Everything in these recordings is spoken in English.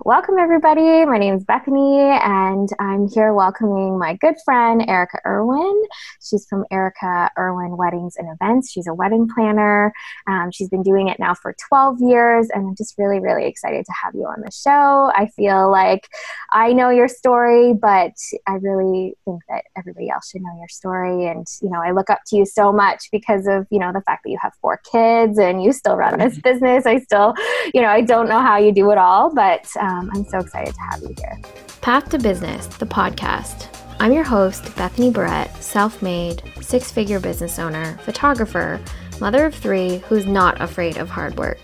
Welcome, everybody. My name is Bethany, and I'm here welcoming my good friend, Erica Irwin. She's from Erica Irwin Weddings and Events. She's a wedding planner. Um, she's been doing it now for 12 years, and I'm just really, really excited to have you on the show. I feel like I know your story, but I really think that everybody else should know your story. And, you know, I look up to you so much because of, you know, the fact that you have four kids and you still run this business. I still, you know, I don't know how you do it all, but um, I'm so excited to have you here. Path to Business, the podcast. I'm your host, Bethany Barrett, self made, six figure business owner, photographer, mother of three who's not afraid of hard work.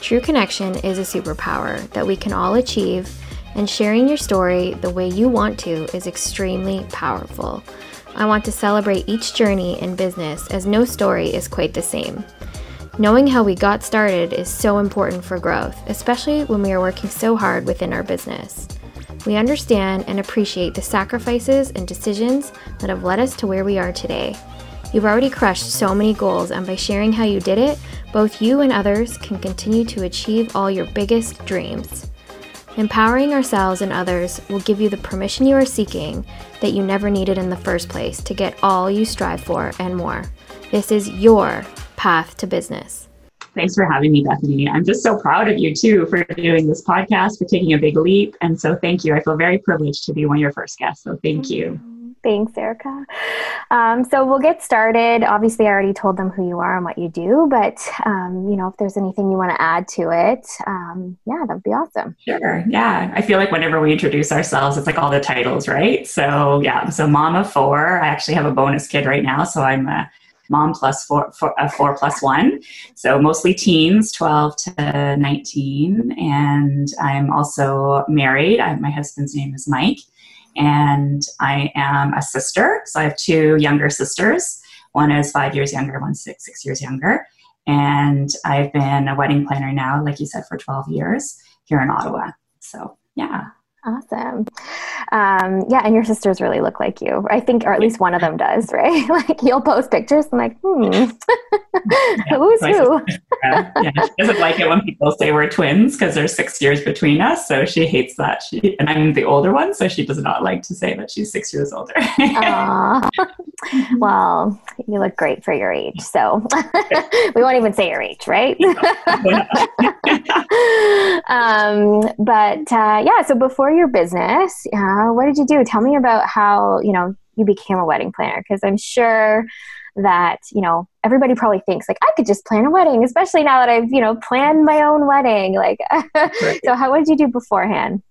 True connection is a superpower that we can all achieve, and sharing your story the way you want to is extremely powerful. I want to celebrate each journey in business as no story is quite the same. Knowing how we got started is so important for growth, especially when we are working so hard within our business. We understand and appreciate the sacrifices and decisions that have led us to where we are today. You've already crushed so many goals, and by sharing how you did it, both you and others can continue to achieve all your biggest dreams. Empowering ourselves and others will give you the permission you are seeking that you never needed in the first place to get all you strive for and more. This is your path to business. Thanks for having me, Bethany. I'm just so proud of you too for doing this podcast, for taking a big leap. And so thank you. I feel very privileged to be one of your first guests. So thank you. Thanks, Erica. Um, so we'll get started. Obviously, I already told them who you are and what you do, but um, you know, if there's anything you want to add to it, um, yeah, that would be awesome. Sure. Yeah, I feel like whenever we introduce ourselves, it's like all the titles, right? So yeah, so mom of four. I actually have a bonus kid right now, so I'm a mom plus four, four, uh, four plus one. So mostly teens, 12 to 19. And I'm also married. I, my husband's name is Mike. And I am a sister. So I have two younger sisters. One is five years younger, one's six, six years younger. And I've been a wedding planner now, like you said, for 12 years here in Ottawa. So, yeah. Awesome. Um, yeah, and your sisters really look like you. I think, or at least one of them does, right? like you'll post pictures and like, hmm, yeah, who's who? yeah, she doesn't like it when people say we're twins because there's six years between us. So she hates that. She and I'm the older one, so she does not like to say that she's six years older. well, you look great for your age, so we won't even say your age, right? um, but uh, yeah, so before your business, uh, what did you do? Tell me about how you know you became a wedding planner because I'm sure that you know everybody probably thinks like I could just plan a wedding, especially now that I've you know planned my own wedding. Like, right. so how what did you do beforehand?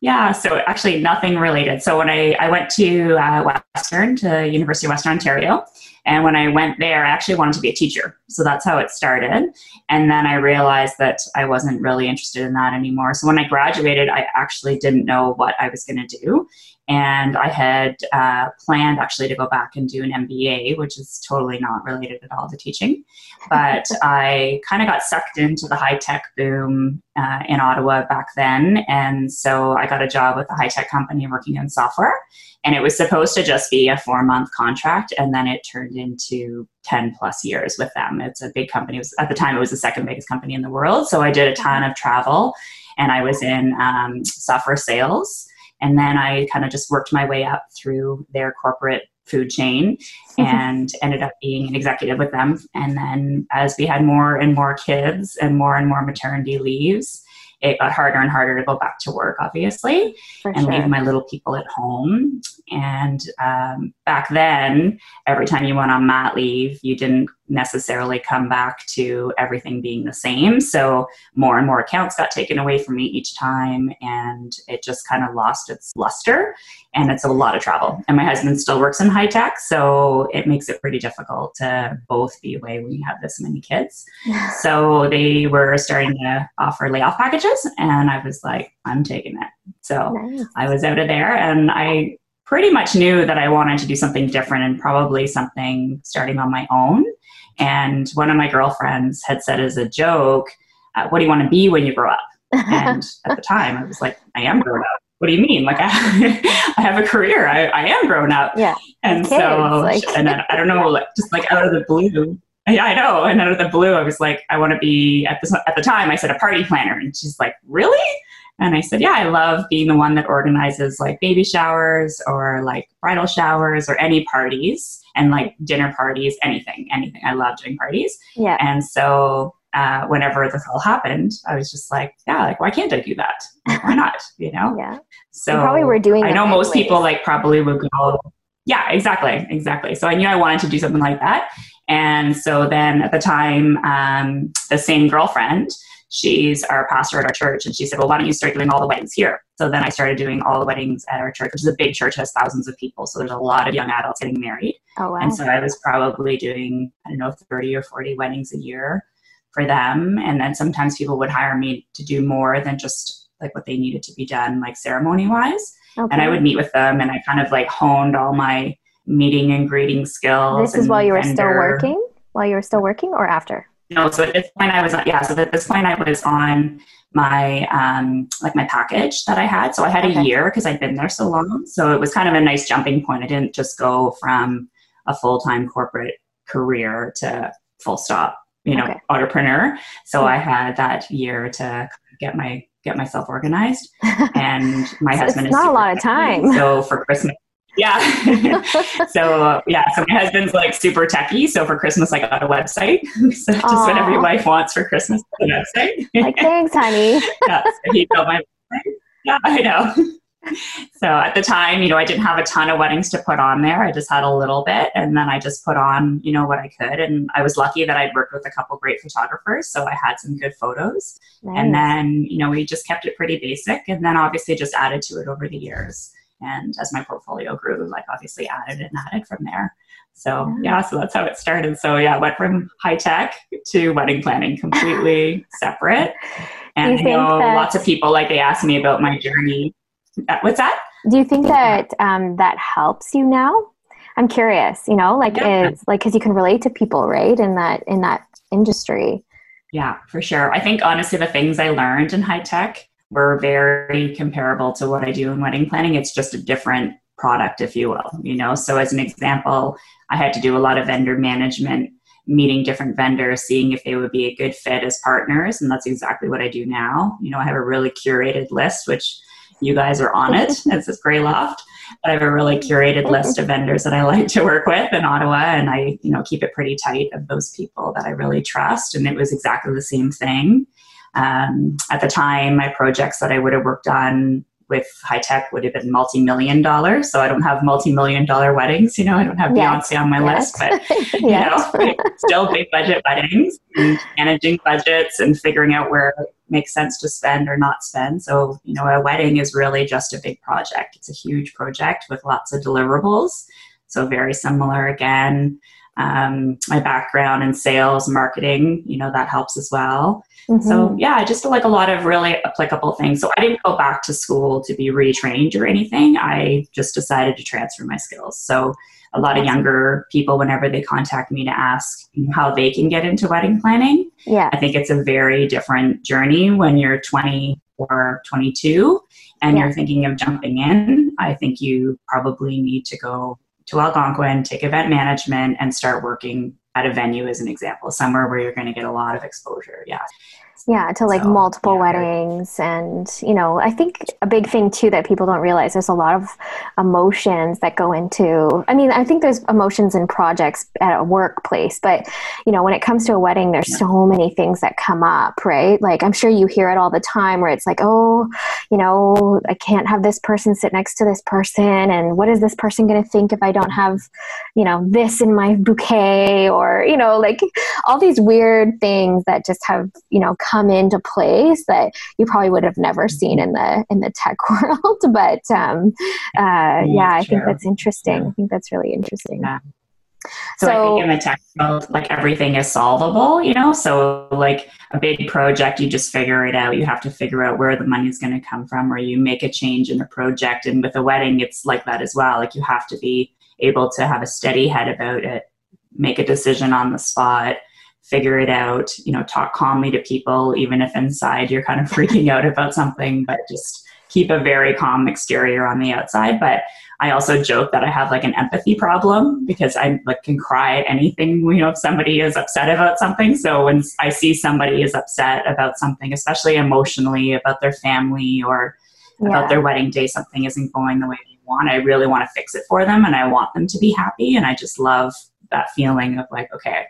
Yeah, so actually nothing related. So when I, I went to uh, Western, to University of Western Ontario, and when I went there, I actually wanted to be a teacher. So that's how it started. And then I realized that I wasn't really interested in that anymore. So when I graduated, I actually didn't know what I was going to do. And I had uh, planned actually to go back and do an MBA, which is totally not related at all to teaching. But I kind of got sucked into the high tech boom uh, in Ottawa back then. And so I got a job with a high tech company working in software. And it was supposed to just be a four month contract. And then it turned into 10 plus years with them. It's a big company. It was, at the time, it was the second biggest company in the world. So I did a ton of travel and I was in um, software sales. And then I kind of just worked my way up through their corporate food chain mm-hmm. and ended up being an executive with them. And then as we had more and more kids and more and more maternity leaves, it got harder and harder to go back to work, obviously, For and sure. leave my little people at home. And um, back then, every time you went on mat leave, you didn't necessarily come back to everything being the same. So more and more accounts got taken away from me each time, and it just kind of lost its luster. And it's a lot of travel. And my husband still works in high tech, so it makes it pretty difficult to both be away when you have this many kids. so they were starting to offer layoff packages, and I was like, I'm taking it. So nice. I was out of there, and I pretty much knew that I wanted to do something different and probably something starting on my own. And one of my girlfriends had said as a joke, uh, What do you want to be when you grow up? And at the time, I was like, I am grown up. What do you mean? Like, I, I have a career. I, I am grown up. Yeah. And so, like. and I, I don't know, like, just like out of the blue, yeah, I know. And out of the blue, I was like, I want to be at the at the time. I said a party planner, and she's like, really? And I said, Yeah, I love being the one that organizes like baby showers or like bridal showers or any parties and like dinner parties, anything, anything. I love doing parties. Yeah. And so uh, whenever this all happened, I was just like, yeah, like why can't I do that? Why not? You know? Yeah. So You probably were doing I know most anyways. people like probably would go, yeah, exactly, exactly. So I knew I wanted to do something like that. And so then at the time, um, the same girlfriend, she's our pastor at our church, and she said, well, why don't you start doing all the weddings here? So then I started doing all the weddings at our church, which is a big church, has thousands of people. So there's a lot of young adults getting married. Oh wow. And so I was probably doing, I don't know, 30 or 40 weddings a year for them. And then sometimes people would hire me to do more than just like what they needed to be done, like ceremony wise. okay. And I would meet with them and I kind of like honed all my meeting and greeting skills. This is while you were still working. While you were still working, or after? No, so at this point I was, yeah, so at this point I was on my, um, like my package that I had. So I had Okay. a year because I'd been there so long. So it was kind of a nice jumping point. I didn't just go from a full-time corporate career to full stop, you know, Okay. entrepreneur. So Yeah. I had that year to get my, get myself organized and my So husband it's is not a lot of time. So for Christmas, yeah. so yeah, so my husband's like super techie. So for Christmas, I got a website. so just what every Aw. wife wants for Christmas, a website. like, thanks, honey. yeah, so he built my website. Yeah, I know. So at the time, you know, I didn't have a ton of weddings to put on there. I just had a little bit, and then I just put on, you know, what I could. And I was lucky that I'd worked with a couple great photographers, so I had some good photos. And then, you know, we just kept it pretty basic and then obviously just added to it over the years. And as my portfolio grew, like obviously added and added from there. So yeah, so that's how it started. So yeah, went from high tech to wedding planning, completely separate. And you I know that- lots of people like they ask me about my journey. Uh, What's that? Do you think that um, that helps you now? I'm curious. You know, like Yeah. it's like because you can relate to people, right? In that in that industry. Yeah, for sure. I think honestly, the things I learned in high tech were very comparable to what I do in wedding planning. It's just a different product, if you will. You know, so as an example, I had to do a lot of vendor management, meeting different vendors, seeing if they would be a good fit as partners, and that's exactly what I do now. You know, I have a really curated list, which you guys are on it. It's this Gray Loft. But I have a really curated list of vendors that I like to work with in Ottawa, and I, you know, keep it pretty tight of those people that I really trust. And it was exactly the same thing. Um, at the time, my projects that I would have worked on with high tech would have been multi-million dollars. So I don't have multi-million dollar weddings. You know, I don't have Yet. Beyonce on my list, but you know, still big budget weddings and managing budgets and figuring out where it makes sense to spend or not spend. So, you know, a wedding is really just a big project. It's a huge project with lots of deliverables. So, very similar again. Um, my background in sales, marketing, you know, that helps as well. So Mhm. yeah, just like a lot of really applicable things. So I didn't go back to school to be retrained or anything. I just decided to transfer my skills. So a lot of younger people, whenever they contact me to ask how they can get into wedding planning, yeah. I think it's a very different journey when you're 20 or 22 and Yeah. you're thinking of jumping in. I think you probably need to go to Algonquin, take event management, and start working at a venue as an example, somewhere where you're going to get a lot of exposure. Yeah. Yeah to like So, multiple yeah, weddings and you know i think a big thing too that people don't realize there's a lot of emotions that go into i mean i think there's emotions in projects at a workplace but you know when it comes to a wedding there's Yeah. so many things that come up right like i'm sure you hear it all the time where it's like oh you know i can't have this person sit next to this person and what is this person going to think if i don't have you know this in my bouquet or you know like all these weird things that just have you know come into place that you probably would have never seen in the in the tech world but um uh yeah i think that's interesting i think that's really interesting Yeah. So, So- I think in the tech world, like everything is solvable, you know? So, like a big project, you just figure it out. You have to figure out where the money is going to come from, or you make a change in the project. And with a wedding, it's like that as well. Like you have to be able to have a steady head about it, make a decision on the spot, figure it out, you know, talk calmly to people, even if inside you're kind of freaking out about something, but just keep a very calm exterior on the outside, but I also joke that I have like an empathy problem because I like can cry at anything, you know, if somebody is upset about something. So when I see somebody is upset about something, especially emotionally about their family or yeah. about their wedding day, something isn't going the way they want, I really want to fix it for them and I want them to be happy. And I just love that feeling of like, okay,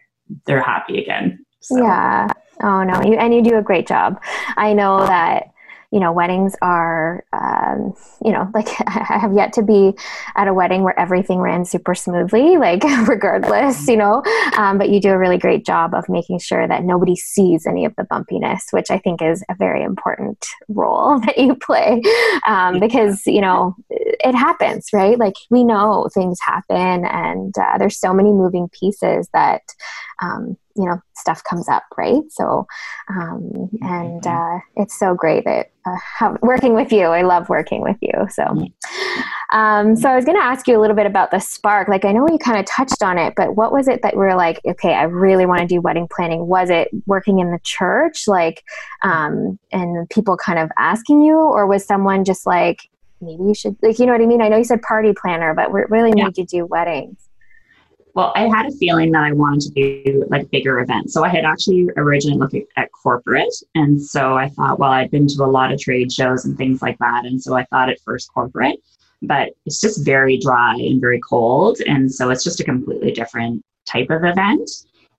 they're happy again. So. Yeah. Oh no, you and you do a great job. I know that you know, weddings are, um, you know, like I have yet to be at a wedding where everything ran super smoothly, like regardless, you know. Um, but you do a really great job of making sure that nobody sees any of the bumpiness, which I think is a very important role that you play um, because, you know, it happens, right? Like we know things happen and uh, there's so many moving pieces that, um, you know stuff comes up right? So um, and mm-hmm. uh, it's so great that uh, have, working with you i love working with you so. Um, so i was going to ask you a little bit about the spark like i know you kind of touched on it but what was it that we were like okay i really want to do wedding planning? Was it working in the church like um, and people kind of asking you or was someone just like maybe you should like you know what i mean? I know you said party planner but what really yeah. made you do weddings well, I had a feeling that I wanted to do like bigger events. So I had actually originally looked at corporate. And so I thought, well, I'd been to a lot of trade shows and things like that. And so I thought at first corporate, but it's just very dry and very cold. And so it's just a completely different type of event.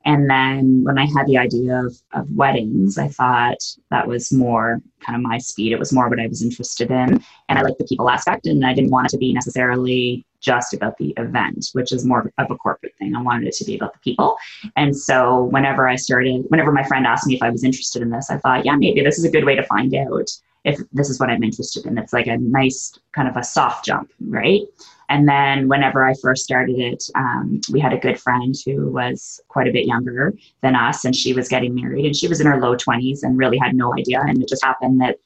And then when I had the idea of, of weddings, I thought that was more kind of my speed. It was more what I was interested in. And I liked the people aspect, and I didn't want it to be necessarily just about the event, which is more of a corporate thing. I wanted it to be about the people. And so whenever I started, whenever my friend asked me if I was interested in this, I thought, yeah, maybe this is a good way to find out if this is what I'm interested in. It's like a nice kind of a soft jump, right? And then whenever I first started it, um, we had a good friend who was quite a bit younger than us, and she was getting married, and she was in her low 20s and really had no idea. And it just happened that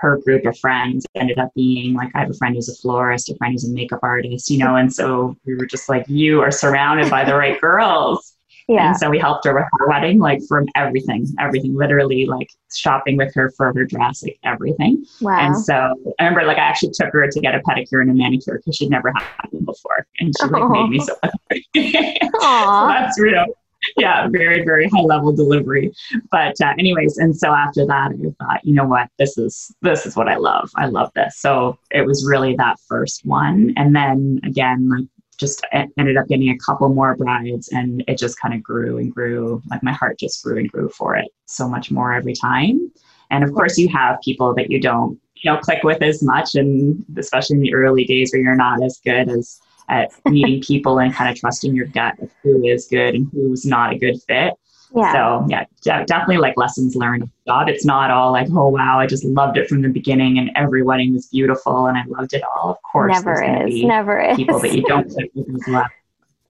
her group of friends ended up being like I have a friend who's a florist, a friend who's a makeup artist, you know, and so we were just like, you are surrounded by the right girls. Yeah. And so we helped her with her wedding, like from everything, everything, literally like shopping with her for her dress, like everything. Wow. And so I remember like I actually took her to get a pedicure and a manicure because she'd never had them before. And she like made me so happy. so that's real. yeah, very, very high level delivery. But uh, anyways, and so after that, I thought, you know what, this is this is what I love. I love this. So it was really that first one, and then again, like just ended up getting a couple more brides and it just kind of grew and grew like my heart just grew and grew for it so much more every time and of course you have people that you don't you know click with as much and especially in the early days where you're not as good as at meeting people and kind of trusting your gut of who is good and who's not a good fit yeah. So yeah, definitely like lessons learned job. It's not all like, oh wow, I just loved it from the beginning and every wedding was beautiful and I loved it all. Of course, never is, never is. People that you don't with as well.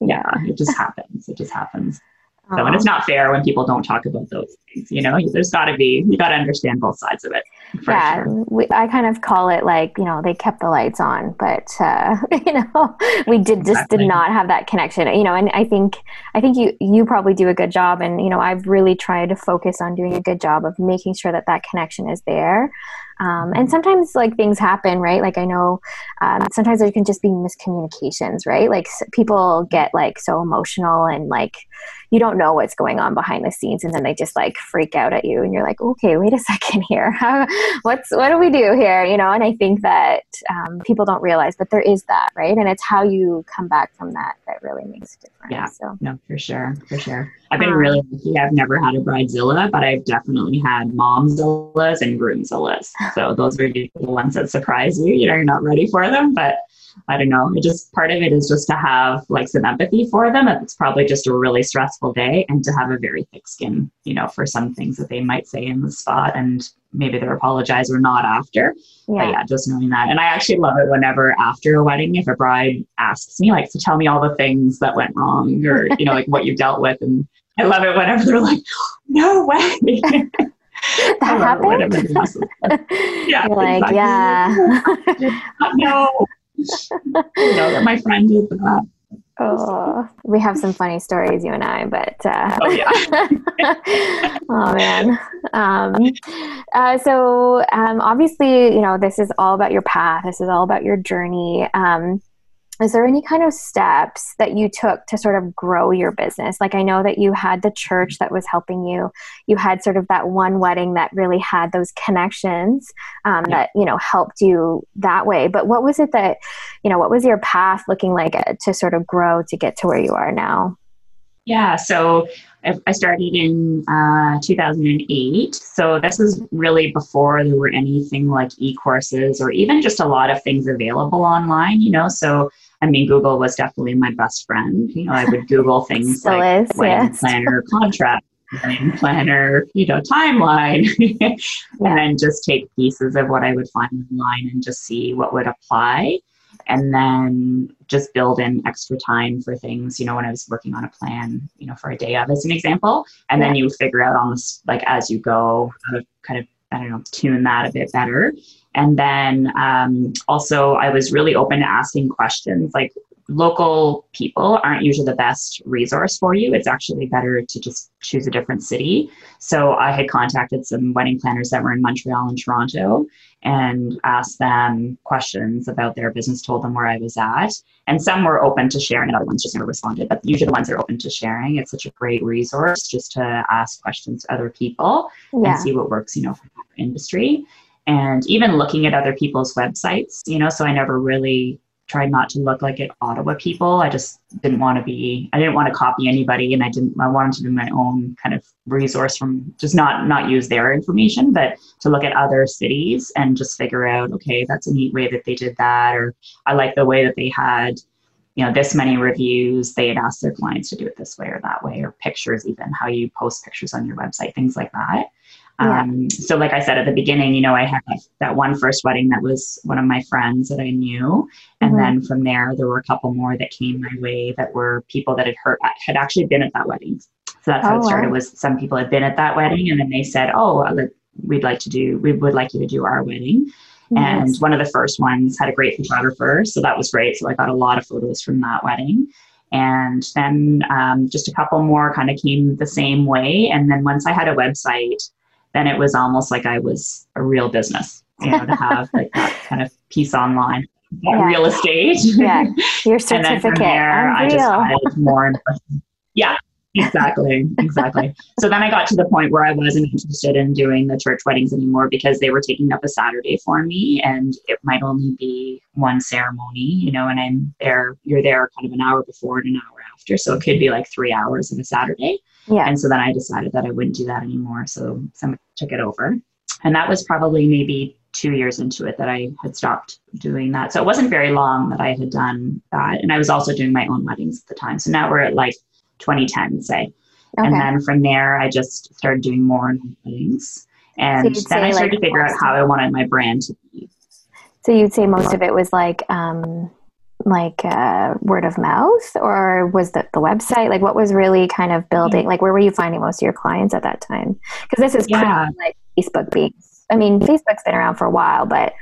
Yeah, it just happens. It just happens. So, and it's not fair when people don't talk about those things. You know, there's got to be, you got to understand both sides of it. Yeah, sure. we, I kind of call it like, you know, they kept the lights on, but uh, you know, we did just did not have that connection. You know, and I think, I think you you probably do a good job, and you know, I've really tried to focus on doing a good job of making sure that that connection is there. Um, and sometimes like things happen, right? Like I know um, sometimes there can just be miscommunications, right? Like people get like so emotional and like you don't know what's going on behind the scenes, and then they just like freak out at you, and you're like, okay, wait a second here, what's what do we do here? You know? And I think that um, people don't realize, but there is that, right? And it's how you come back from that that really makes a difference. Yeah, so no, for sure, for sure. I've been really um, lucky. I've never had a bridezilla, but I've definitely had momzillas and groomzillas. So those are the ones that surprise you. You know, you're not ready for them, but I don't know. It just part of it is just to have like some empathy for them. It's probably just a really stressful day and to have a very thick skin, you know, for some things that they might say in the spot and maybe they're apologize or not after. Yeah. But yeah, just knowing that. And I actually love it whenever after a wedding, if a bride asks me like to tell me all the things that went wrong or, you know, like what you dealt with. And I love it whenever they're like, no way. that happened. yeah. You're like, exactly. yeah. no. you know that my friend did that. Oh, we have some funny stories, you and I, but uh, oh yeah, oh man. Um, uh, so um, obviously, you know, this is all about your path. This is all about your journey. Um, is there any kind of steps that you took to sort of grow your business like i know that you had the church that was helping you you had sort of that one wedding that really had those connections um, yeah. that you know helped you that way but what was it that you know what was your path looking like uh, to sort of grow to get to where you are now yeah so I started in uh, 2008. So this was really before there were anything like e courses or even just a lot of things available online, you know. So I mean, Google was definitely my best friend. You know, I would Google things like is, wedding yes. planner contract, wedding planner, you know, timeline, and then just take pieces of what I would find online and just see what would apply. And then just build in extra time for things, you know, when I was working on a plan, you know, for a day of as an example. And yeah. then you figure out almost like as you go, how to kind of, I don't know, tune that a bit better. And then um, also, I was really open to asking questions. Like, local people aren't usually the best resource for you. It's actually better to just choose a different city. So, I had contacted some wedding planners that were in Montreal and Toronto and asked them questions about their business, told them where I was at. And some were open to sharing, and other ones just never responded. But usually, the ones that are open to sharing, it's such a great resource just to ask questions to other people yeah. and see what works, you know, for that industry and even looking at other people's websites, you know, so I never really tried not to look like at Ottawa people. I just didn't want to be I didn't want to copy anybody and I didn't I wanted to do my own kind of resource from just not not use their information, but to look at other cities and just figure out, okay, that's a neat way that they did that or I like the way that they had you know this many reviews they had asked their clients to do it this way or that way or pictures even how you post pictures on your website things like that yeah. Um, so, like I said at the beginning, you know, I had that one first wedding that was one of my friends that I knew, and mm-hmm. then from there, there were a couple more that came my way that were people that had heard had actually been at that wedding. So that's how oh, it started. Wow. Was some people had been at that wedding, and then they said, "Oh, we'd like to do, we would like you to do our wedding." And one of the first ones had a great photographer, so that was great. So I got a lot of photos from that wedding. And then um, just a couple more kind of came the same way. And then once I had a website, then it was almost like I was a real business, you know, to have like that kind of piece online. Yeah. Real estate. Yeah. Your certificate. and then from there, I just added more. Yeah, exactly. Exactly. so then I got to the point where I wasn't interested in doing the church weddings anymore because they were taking up a Saturday for me and it might only be one ceremony, you know, and I'm there, you're there kind of an hour before and an hour after. So it could be like three hours of a Saturday. Yeah. And so then I decided that I wouldn't do that anymore. So somebody took it over. And that was probably maybe two years into it that I had stopped doing that. So it wasn't very long that I had done that. And I was also doing my own weddings at the time. So now we're at like 2010, say. Okay. And then from there, I just started doing more weddings. And so then I started like to figure out how I wanted my brand to be. So you'd say most of it was like um, like uh, word of mouth or was the, the website like what was really kind of building like where were you finding most of your clients at that time because this is yeah. like facebook being i mean facebook's been around for a while but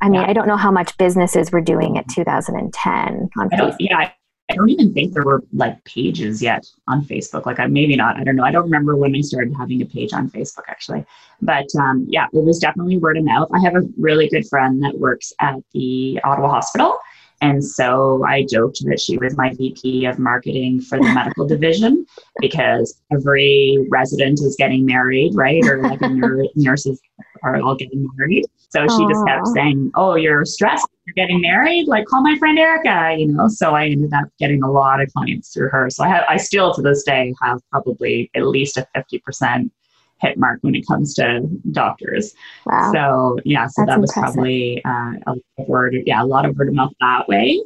i mean yeah. i don't know how much businesses were doing it 2010 on Facebook. yeah I don't even think there were like pages yet on Facebook. Like, I maybe not. I don't know. I don't remember when I started having a page on Facebook actually. But um, yeah, it was definitely word of mouth. I have a really good friend that works at the Ottawa Hospital, and so I joked that she was my VP of marketing for the medical division because every resident is getting married, right? Or like nurses are all getting married. So she Aww. just kept saying, Oh, you're stressed, you're getting married? Like, call my friend Erica, you know? So I ended up getting a lot of clients through her. So I, have, I still to this day have probably at least a 50% hit mark when it comes to doctors. Wow. So yeah, so That's that was impressive. probably uh, a word, yeah, a lot of word of mouth that way.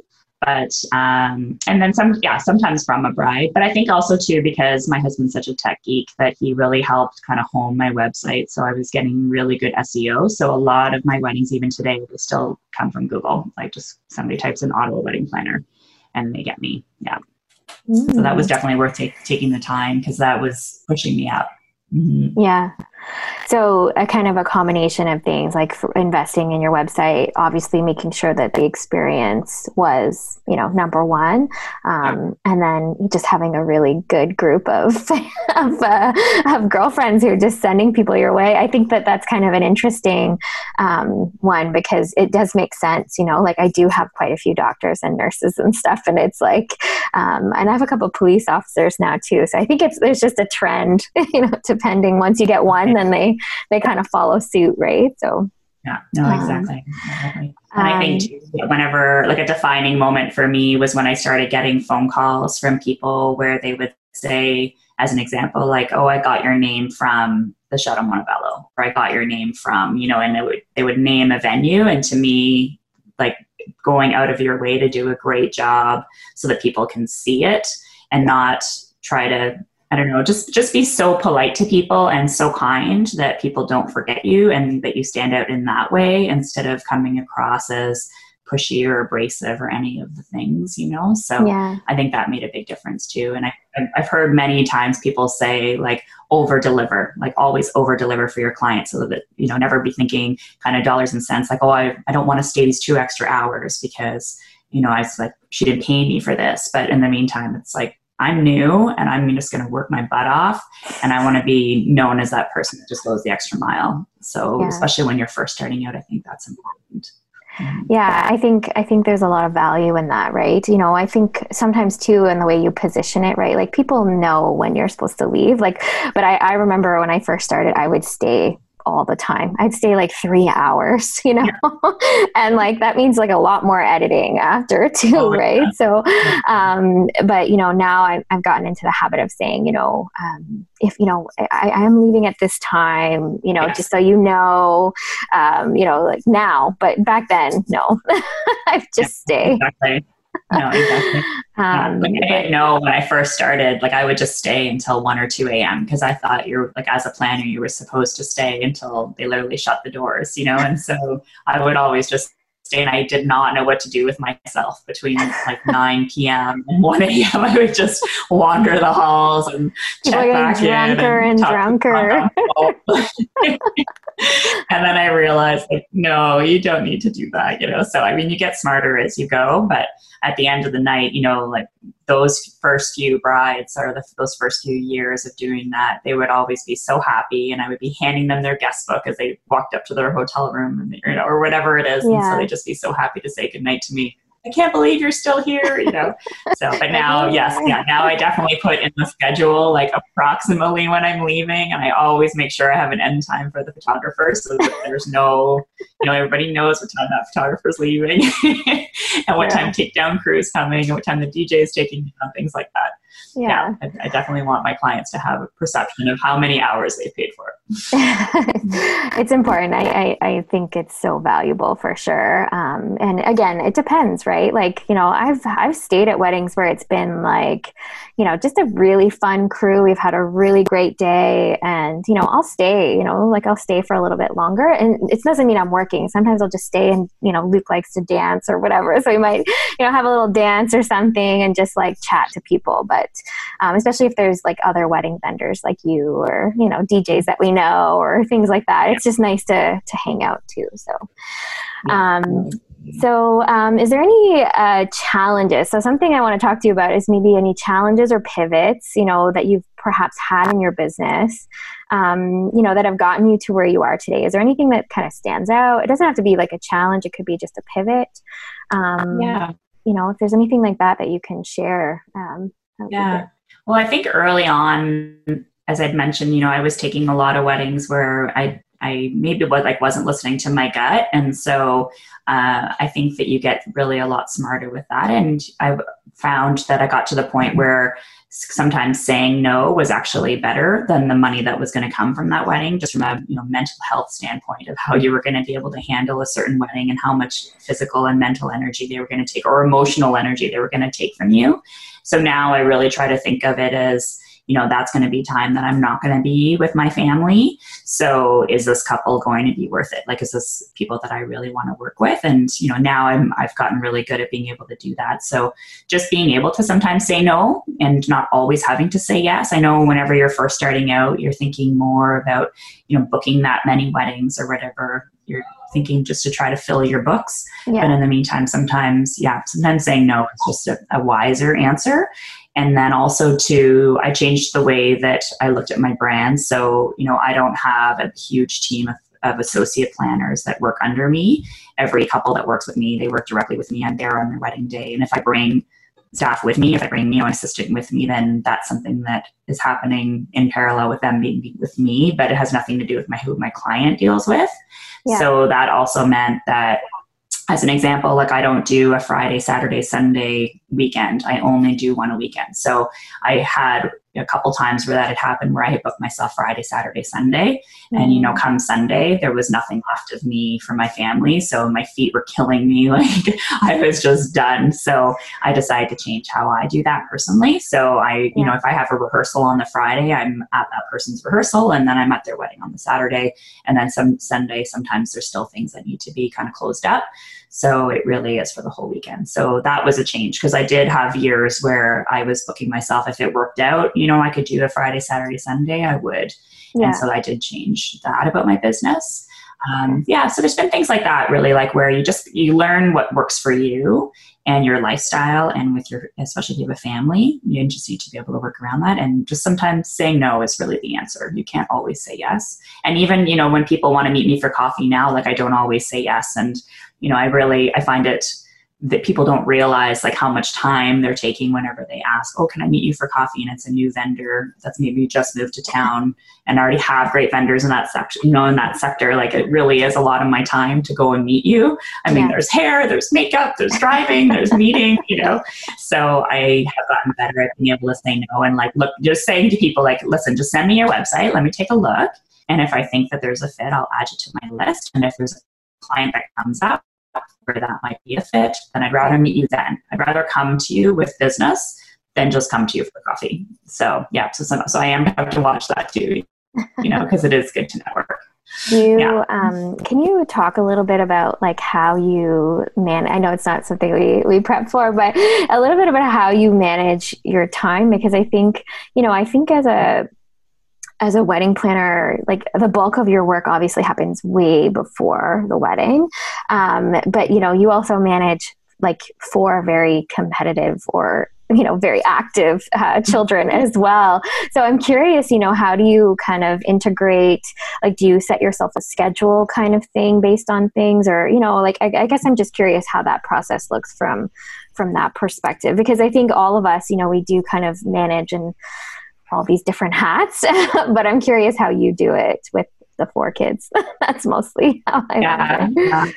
But um, and then some, yeah, sometimes from a bride. But I think also too because my husband's such a tech geek that he really helped kind of hone my website. So I was getting really good SEO. So a lot of my weddings, even today, they still come from Google. Like just somebody types in Ottawa wedding planner, and they get me. Yeah. Mm. So that was mm. definitely worth take, taking the time because that was pushing me up. Mm-hmm. Yeah. So, a kind of a combination of things like investing in your website, obviously making sure that the experience was, you know, number one, um, and then just having a really good group of of, uh, of, girlfriends who are just sending people your way. I think that that's kind of an interesting um, one because it does make sense. You know, like I do have quite a few doctors and nurses and stuff, and it's like, um, and I have a couple police officers now too. So I think it's there's just a trend. You know, depending once you get one, then they they kind of follow suit, right? So yeah, no, um, exactly. exactly. And um, I think um, whenever like a defining moment for me was when I started getting phone calls from people where they would say, as an example, like, "Oh, I got your name from the Chateau Montebello," or "I got your name from," you know, and it would they would name a venue, and to me, like going out of your way to do a great job so that people can see it and not try to I don't know, just just be so polite to people and so kind that people don't forget you and that you stand out in that way instead of coming across as pushy or abrasive or any of the things, you know? So yeah. I think that made a big difference too. And I, I've heard many times people say like over deliver, like always over deliver for your clients so that, you know, never be thinking kind of dollars and cents like, oh, I, I don't want to stay these two extra hours because, you know, I was like, she didn't pay me for this. But in the meantime, it's like, I'm new and I'm just going to work my butt off. And I want to be known as that person that just goes the extra mile. So, yeah. especially when you're first starting out, I think that's important. Yeah, I think I think there's a lot of value in that, right? You know, I think sometimes too in the way you position it, right? Like people know when you're supposed to leave. Like, but I, I remember when I first started, I would stay all the time. I'd stay like three hours, you know, yeah. and like that means like a lot more editing after too, oh, right? Yeah. So, um, but you know, now I've, I've gotten into the habit of saying, you know, um, if you know, I, I, am leaving at this time, you know, yes. just so you know, um, you know, like now, but back then, no, I just yeah, stay. Exactly no, exactly. Um, like I didn't know when I first started, like I would just stay until 1 or 2 a.m. because I thought you're like, as a planner, you were supposed to stay until they literally shut the doors, you know? And so I would always just and I did not know what to do with myself between like 9 p.m. and 1 a.m. I would just wander the halls and check back drunker in and, and drunker. and then I realized like, no, you don't need to do that, you know? So, I mean, you get smarter as you go, but at the end of the night, you know, like those first few brides or the, those first few years of doing that, they would always be so happy, and I would be handing them their guest book as they walked up to their hotel room, and, you know, or whatever it is, yeah. and so they'd just be so happy to say goodnight to me. I can't believe you're still here, you know. So, but now, yes, yeah, now I definitely put in the schedule like approximately when I'm leaving, and I always make sure I have an end time for the photographer so that there's no, you know, everybody knows what time that photographer's leaving, and what yeah. time takedown crew is coming, and what time the DJ is taking down, things like that yeah, yeah I, I, definitely want my clients to have a perception of how many hours they paid for it. it's important. I, I, I, think it's so valuable for sure. Um, and again, it depends, right? Like, you know, I've, I've stayed at weddings where it's been like, you know, just a really fun crew. We've had a really great day and, you know, I'll stay, you know, like I'll stay for a little bit longer and it doesn't mean I'm working. Sometimes I'll just stay and, you know, Luke likes to dance or whatever. So we might, you know, have a little dance or something and just like chat to people. But um, especially if there's like other wedding vendors like you or you know DJs that we know or things like that. It's just nice to to hang out too. So. Um, so, um, is there any uh, challenges? So, something I want to talk to you about is maybe any challenges or pivots, you know, that you've perhaps had in your business, um, you know, that have gotten you to where you are today. Is there anything that kind of stands out? It doesn't have to be like a challenge; it could be just a pivot. Um, yeah. You know, if there's anything like that that you can share, um, yeah. Well, I think early on, as I'd mentioned, you know, I was taking a lot of weddings where I I maybe was like wasn't listening to my gut, and so uh, I think that you get really a lot smarter with that. And I found that I got to the point where sometimes saying no was actually better than the money that was going to come from that wedding just from a you know mental health standpoint of how you were going to be able to handle a certain wedding and how much physical and mental energy they were going to take or emotional energy they were going to take from you. So now i really try to think of it as you know, that's going to be time that I'm not going to be with my family. So is this couple going to be worth it? Like, is this people that I really want to work with? And, you know, now I'm, I've gotten really good at being able to do that. So just being able to sometimes say no and not always having to say yes. I know whenever you're first starting out, you're thinking more about, you know, booking that many weddings or whatever you're thinking just to try to fill your books. Yeah. But in the meantime, sometimes, yeah, sometimes saying no is just a, a wiser answer and then also to i changed the way that i looked at my brand. So you know i don't have a huge team of, of associate planners that work under me. Every couple that works with me they work directly with me. I'm there on their wedding day. And if i bring staff with me if i bring you know an assistant with me then that's something that is happening in parallel with them being with me but it has nothing to do with my who my client deals with. Yeah. so that also meant that as an example, like I don't do a Friday, Saturday, Sunday weekend. I only do one a weekend. So I had a couple times where that had happened where I had booked myself Friday, Saturday, Sunday. Mm-hmm. And, you know, mm. come Sunday, there was nothing left of me for my family. So my feet were killing me. Like I was just done. So I decided to change how I do that personally. So I, yeah. you know, if I have a rehearsal on the Friday, I'm at that person's rehearsal and then I'm at their wedding on the Saturday. And then some Sunday, sometimes there's still things that need to be kind of closed up. So it really is for the whole weekend. So that was a change because I did have years where I was booking myself if it worked out you know, I could do a Friday, Saturday, Sunday, I would. Yeah. And so I did change that about my business. Um, yeah, so there's been things like that really, like where you just you learn what works for you and your lifestyle, and with your especially if you have a family, you just need to be able to work around that. And just sometimes saying no is really the answer. You can't always say yes. And even you know when people want to meet me for coffee now, like I don't always say yes, and you know I really I find it that people don't realize like how much time they're taking whenever they ask, "Oh, can I meet you for coffee?" and it's a new vendor that's maybe just moved to town and already have great vendors in that sector. You know, in that sector, like it really is a lot of my time to go and meet you. I mean, yeah. there's hair, there's makeup, there's driving, there's meeting. You know, so I have gotten better at being able to say no and like look, just saying to people like, "Listen, just send me your website. Let me take a look." And if I think that there's a fit, I'll add you to my list. And if there's a client that comes up, where that might be a fit, then I'd rather meet you then. I'd rather come to you with business than just come to you for coffee. So yeah, so so, so I am have to watch that too, you know, because it is good to network. You yeah. um, can you talk a little bit about like how you man? I know it's not something we we prep for, but a little bit about how you manage your time because I think you know I think as a as a wedding planner, like the bulk of your work obviously happens way before the wedding. Um, but you know, you also manage like four very competitive or you know very active uh, children as well. So i'm curious you know how do you kind of integrate like do you set yourself a schedule kind of thing based on things? Or you know like I, I guess i'm just curious how that process looks from from that perspective. Because i think all of us you know we do kind of manage and all these different hats, but I'm curious how you do it with the four kids. That's mostly how I yeah, yeah.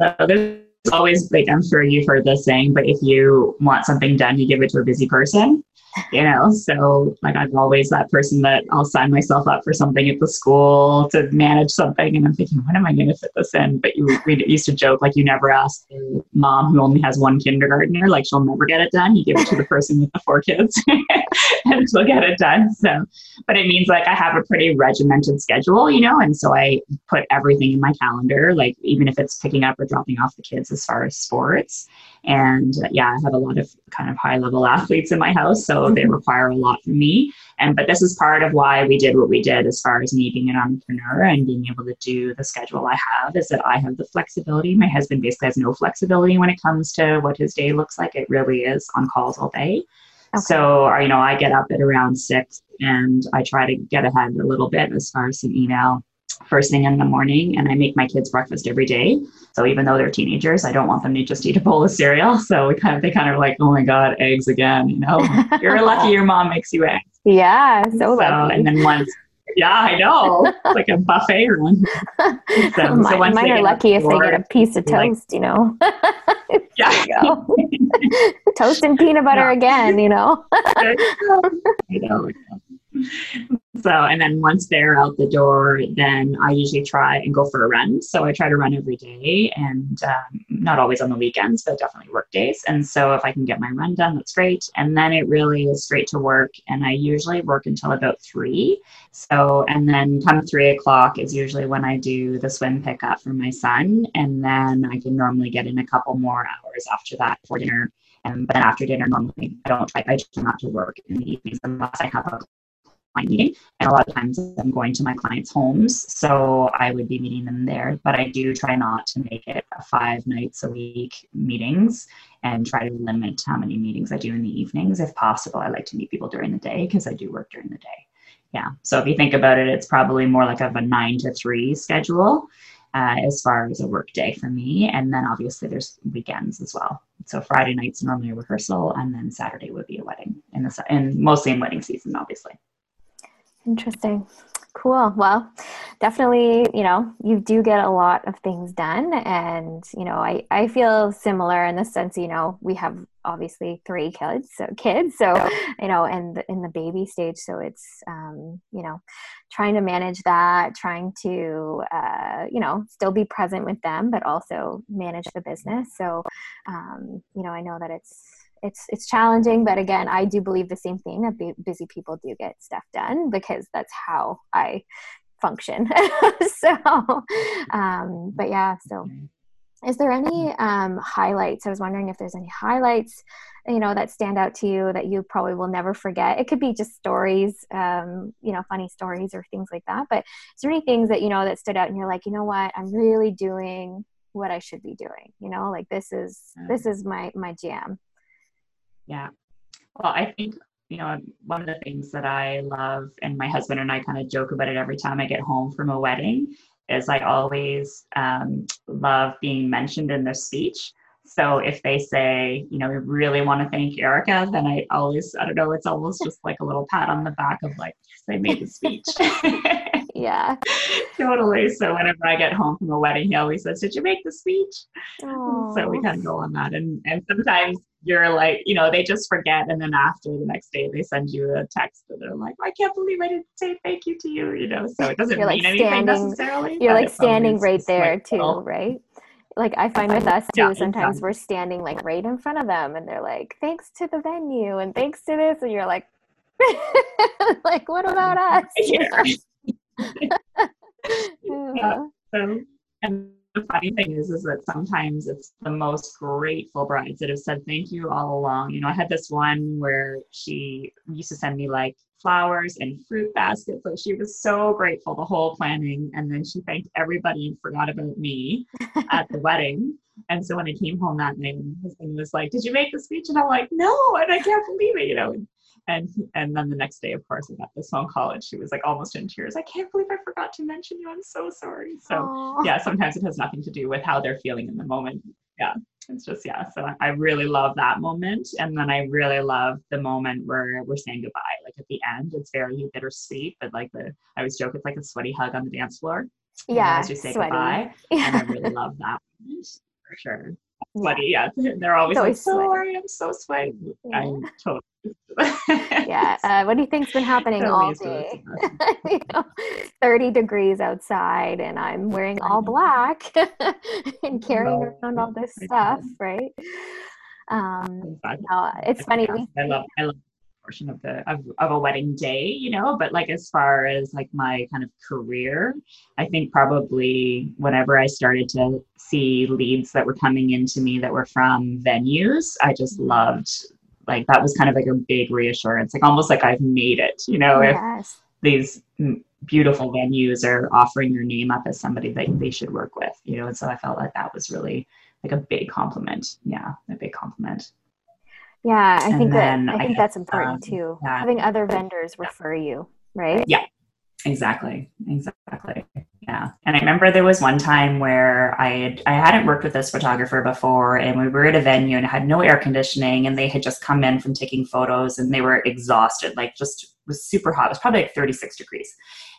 So there's always like I'm sure you've heard this saying, but if you want something done, you give it to a busy person you know? So like i'm always that person that i'll sign myself up for something at the school to manage something and i'm thinking when am i going to fit this in? But you we used to joke like you never ask a mom who only has one kindergartner like she'll never get it done. You give it to the person with the four kids and she'll get it done. So but it means like i have a pretty regimented schedule you know? And so i put everything in my calendar like even if it's picking up or dropping off the kids as far as sports. And yeah, I have a lot of kind of high level athletes in my house, so they require a lot from me. And but this is part of why we did what we did as far as me being an entrepreneur and being able to do the schedule I have is that I have the flexibility. My husband basically has no flexibility when it comes to what his day looks like. It really is on calls all day. Okay. So, you know, I get up at around six and I try to get ahead a little bit as far as some email first thing in the morning and I make my kids breakfast every day. So even though they're teenagers, I don't want them to just eat a bowl of cereal. So we kind of they kind of like, oh my God, eggs again, you know. You're lucky your mom makes you eggs. Yeah, so, so lucky. and then once yeah, I know. like a buffet run. So, mine, so mine are lucky if they get a piece of toast, like, you know. yeah. toast and peanut butter yeah. again, you know. I know. So, and then once they're out the door, then I usually try and go for a run. So I try to run every day. And um, not always on the weekends, but definitely work days. And so if I can get my run done, that's great. And then it really is straight to work. And I usually work until about three. So, and then come three o'clock is usually when I do the swim pickup for my son. And then I can normally get in a couple more hours after that for dinner. And but then after dinner, normally I don't try, I try not to work in the evenings unless I have a client meeting. And a lot of times I'm going to my clients' homes. So I would be meeting them there. But I do try not to make it five nights a week meetings and try to limit how many meetings I do in the evenings. If possible, I like to meet people during the day because I do work during the day. Yeah. So if you think about it, it's probably more like of a nine to three schedule. Uh, as far as a work day for me. And then obviously there's weekends as well. So Friday night's normally a rehearsal, and then Saturday would be a wedding, in the and mostly in wedding season, obviously. Interesting. Cool. Well, definitely, you know, you do get a lot of things done. And, you know, I, I feel similar in the sense, you know, we have obviously three kids, so kids, so, you know, and in the baby stage. So it's, um, you know, trying to manage that, trying to, uh, you know, still be present with them, but also manage the business. So, um, you know, I know that it's, it's it's challenging but again i do believe the same thing that busy people do get stuff done because that's how i function. So um but yeah so is there any um, highlights? I was wondering if there's any highlights you know that stand out to you that you probably will never forget. It could be just stories um, you know funny stories or things like that but is there any things that you know that stood out and you're like you know what? I'm really doing what i should be doing you know like this is this is my my jam yeah. Well, I think, you know, one of the things that I love, and my husband and I kind of joke about it every time I get home from a wedding, is I always um, love being mentioned in their speech. So if they say, you know, we really want to thank Erica, then I always, I don't know, it's almost just like a little pat on the back of like, they made the speech. yeah. totally. So whenever I get home from a wedding, he always says, Did you make the speech? Aww. So we kind of go on that. And and sometimes you're like, you know, they just forget and then after the next day they send you a text and they're like, I can't believe I didn't say thank you to you, you know. So it doesn't you're mean like anything necessarily. You're like standing right there like, too, right? like I find with us too, yeah, sometimes exactly. we're standing like right in front of them and they're like, thanks to the venue and thanks to this. And you're like, like, what about us? Yeah. yeah. Uh-huh. So, and the funny thing is, is that sometimes it's the most grateful brides that have said thank you all along. You know, I had this one where she used to send me like flowers and fruit baskets. So she was so grateful the whole planning. And then she thanked everybody and forgot about me at the wedding. And so when I came home that night, my husband was like, Did you make the speech? And I'm like, No, and I can't believe it, you know. And and then the next day, of course, I got this phone call and she was like almost in tears. I can't believe I forgot to mention you. I'm so sorry. So Aww. yeah, sometimes it has nothing to do with how they're feeling in the moment. Yeah. It's just yeah. So I really love that moment. And then I really love the moment where we're saying goodbye. Like at the end, it's very bittersweet, but like the I always joke it's like a sweaty hug on the dance floor. Yeah. As you say sweaty. goodbye. And I really love that moment for sure. Sweaty, yeah. They're always, always like, sorry, I'm so sweaty. Yeah. I'm totally yeah. Uh, what do you think's been happening all day? you know, 30 degrees outside, and I'm wearing all black and carrying no. around all this stuff, right? Um, no, it's funny. I love, I love portion of the of, of a wedding day you know but like as far as like my kind of career i think probably whenever i started to see leads that were coming into me that were from venues i just mm-hmm. loved like that was kind of like a big reassurance like almost like i've made it you know yes. if these beautiful venues are offering your name up as somebody that they should work with you know and so i felt like that was really like a big compliment yeah a big compliment yeah i think that i think I that's important um, too yeah. having other vendors refer you right yeah exactly exactly yeah. And I remember there was one time where I had, I hadn't worked with this photographer before and we were at a venue and had no air conditioning and they had just come in from taking photos and they were exhausted, like just was super hot. It was probably like 36 degrees.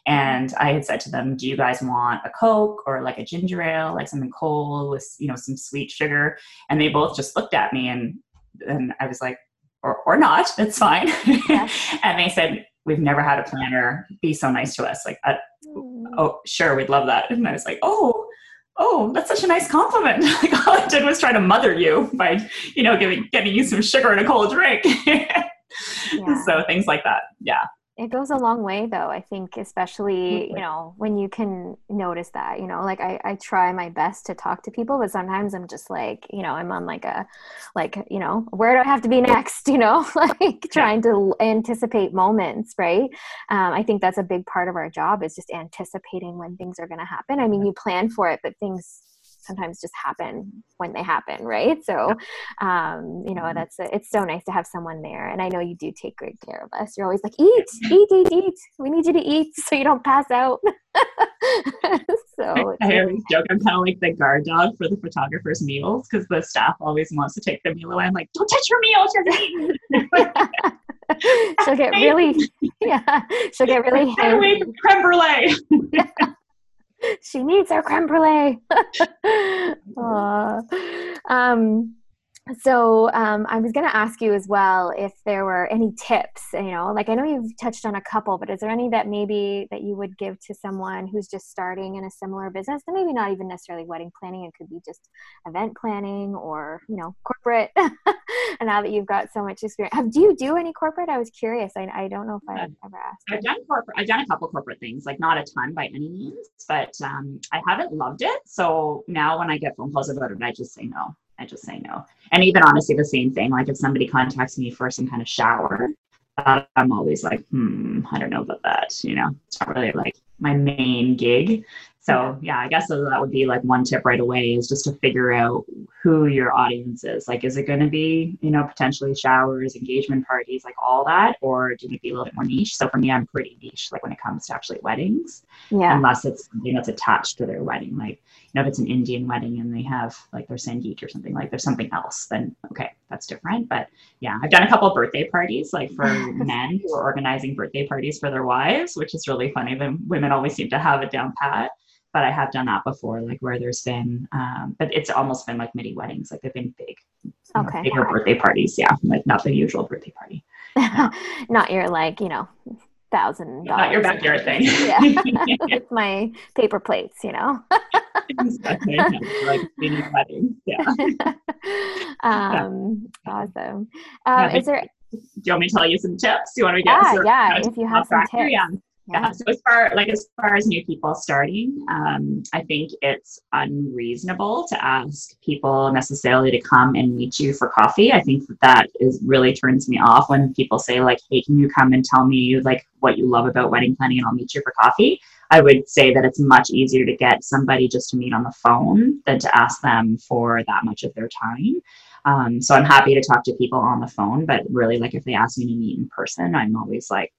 And I had said to them, do you guys want a Coke or like a ginger ale, like something cold with, you know, some sweet sugar? And they both just looked at me and, and I was like, or, or not, it's fine. Yeah. and they said, we've never had a planner be so nice to us. Like, uh, oh, sure, we'd love that. And I was like, oh, oh, that's such a nice compliment. like all I did was try to mother you by, you know, giving getting you some sugar and a cold drink. yeah. So things like that. Yeah it goes a long way though i think especially you know when you can notice that you know like I, I try my best to talk to people but sometimes i'm just like you know i'm on like a like you know where do i have to be next you know like trying to anticipate moments right? Um, i think that's a big part of our job is just anticipating when things are going to happen. I mean you plan for it but things sometimes just happen when they happen right? So um, you know mm-hmm. that's a, it's so nice to have someone there and i know you do take great care of us. You're always like eat eat eat eat. We need you to eat so you don't pass out. So I, always joke i'm kind of like the guard dog for the photographer's meals because the staff always wants to take the meal away. I'm like don't touch your meals eating she'll get really yeah she'll get really away from creme brulee she needs her creme brulee. um, so um, i was going to ask you as well if there were any tips you know like i know you've touched on a couple but is there any that maybe that you would give to someone who's just starting in a similar business and maybe not even necessarily wedding planning it could be just event planning or you know corporate and now that you've got so much experience? Have, do you do any corporate? I was curious. I, I don't know if i've ever asked. I've done corporate i've done a couple corporate things like not a ton by any means but um, i haven't loved it so now when i get phone calls about it i just say no I just say no. And even honestly, the same thing. Like if somebody contacts me for some kind of shower, uh, I'm always like, hmm, I don't know about that. You know, it's not really like my main gig. So yeah, I guess that would be like one tip right away is just to figure out who your audience is. Like, is it going to be, you know, potentially showers, engagement parties, like all that, or do it be a little bit more niche? So for me, I'm pretty niche, like when it comes to actually weddings. Yeah. Unless it's something that's attached to their wedding, like know, if it's an Indian wedding and they have like their Sangeet or something, like there's something else, then okay, that's different. But yeah, I've done a couple of birthday parties, like for men who are organizing birthday parties for their wives, which is really funny. The women always seem to have it down pat but I have done that before, like where there's been, um, but it's almost been like mini weddings, like they've been big, okay, know, bigger birthday parties. Yeah, like not the usual birthday party. not your like, you know, thousand dollars. Not your backyard thing. yeah, with my paper plates, you know. exactly. like mini weddings. Yeah. um, awesome. Um, is there? Do you want me to tell you some tips? Do you want to get? Yeah, yeah. If you have some tips. Yeah yeah. So as far like as far as new people starting, um, I think it's unreasonable to ask people necessarily to come and meet you for coffee. I think that that is really turns me off when people say like, "Hey, can you come and tell me like what you love about wedding planning, and I'll meet you for coffee." I would say that it's much easier to get somebody just to meet on the phone than to ask them for that much of their time. Um, so I'm happy to talk to people on the phone, but really, like if they ask me to meet in person, I'm always like,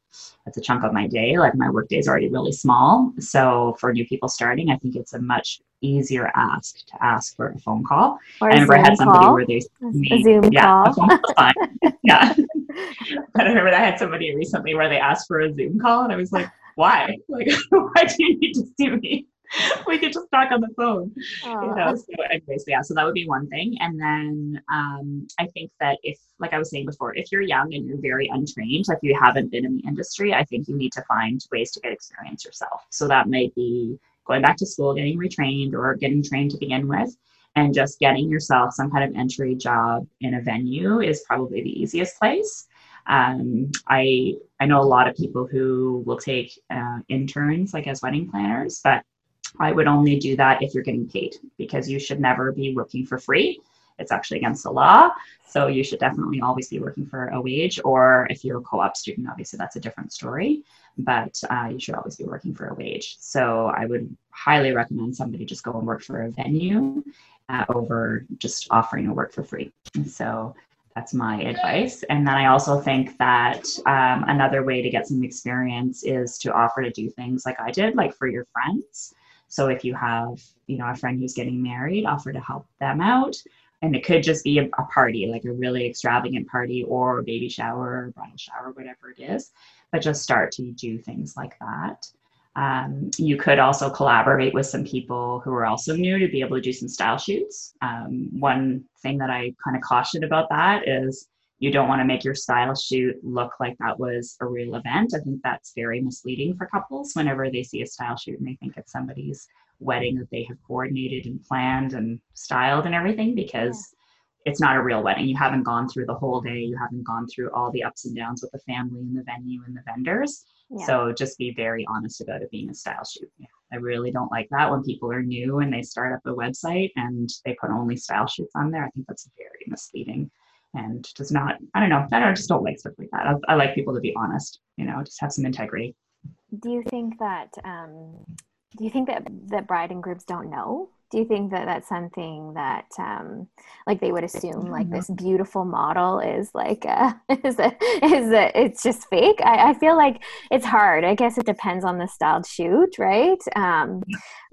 that's a chunk of my day. Like my work day is already really small. So for new people starting, I think it's a much easier ask to ask for a phone call. Or I remember I had somebody call. where they a Zoom yeah, call. fine. yeah. I remember I had somebody recently where they asked for a Zoom call, and I was like, "Why? Like, why do you need to see me?" we could just talk on the phone. You know, so anyways, yeah, so that would be one thing. And then um, I think that if, like I was saying before, if you're young and you're very untrained, like you haven't been in the industry, I think you need to find ways to get experience yourself. So that might be going back to school, getting retrained, or getting trained to begin with. And just getting yourself some kind of entry job in a venue is probably the easiest place. Um, I I know a lot of people who will take uh, interns like as wedding planners, but I would only do that if you're getting paid because you should never be working for free. It's actually against the law. So you should definitely always be working for a wage. Or if you're a co op student, obviously that's a different story. But uh, you should always be working for a wage. So I would highly recommend somebody just go and work for a venue uh, over just offering to work for free. So that's my advice. And then I also think that um, another way to get some experience is to offer to do things like I did, like for your friends. So if you have, you know, a friend who's getting married, offer to help them out. And it could just be a, a party, like a really extravagant party or a baby shower, or bridal shower, whatever it is. But just start to do things like that. Um, you could also collaborate with some people who are also new to be able to do some style shoots. Um, one thing that I kind of caution about that is you don't want to make your style shoot look like that was a real event. I think that's very misleading for couples whenever they see a style shoot and they think it's somebody's wedding that they have coordinated and planned and styled and everything because yeah. it's not a real wedding. You haven't gone through the whole day. You haven't gone through all the ups and downs with the family and the venue and the vendors. Yeah. So just be very honest about it being a style shoot. I really don't like that when people are new and they start up a website and they put only style shoots on there. I think that's very misleading and does not, I don't know, I don't, just don't like stuff like that. I, I like people to be honest, you know, just have some integrity. Do you think that, um, do you think that, that bride and groups don't know do you think that that's something that um, like they would assume like mm-hmm. this beautiful model is like uh, is a, is a, it's just fake? I, I, feel like it's hard. I guess it depends on the styled shoot right? Um,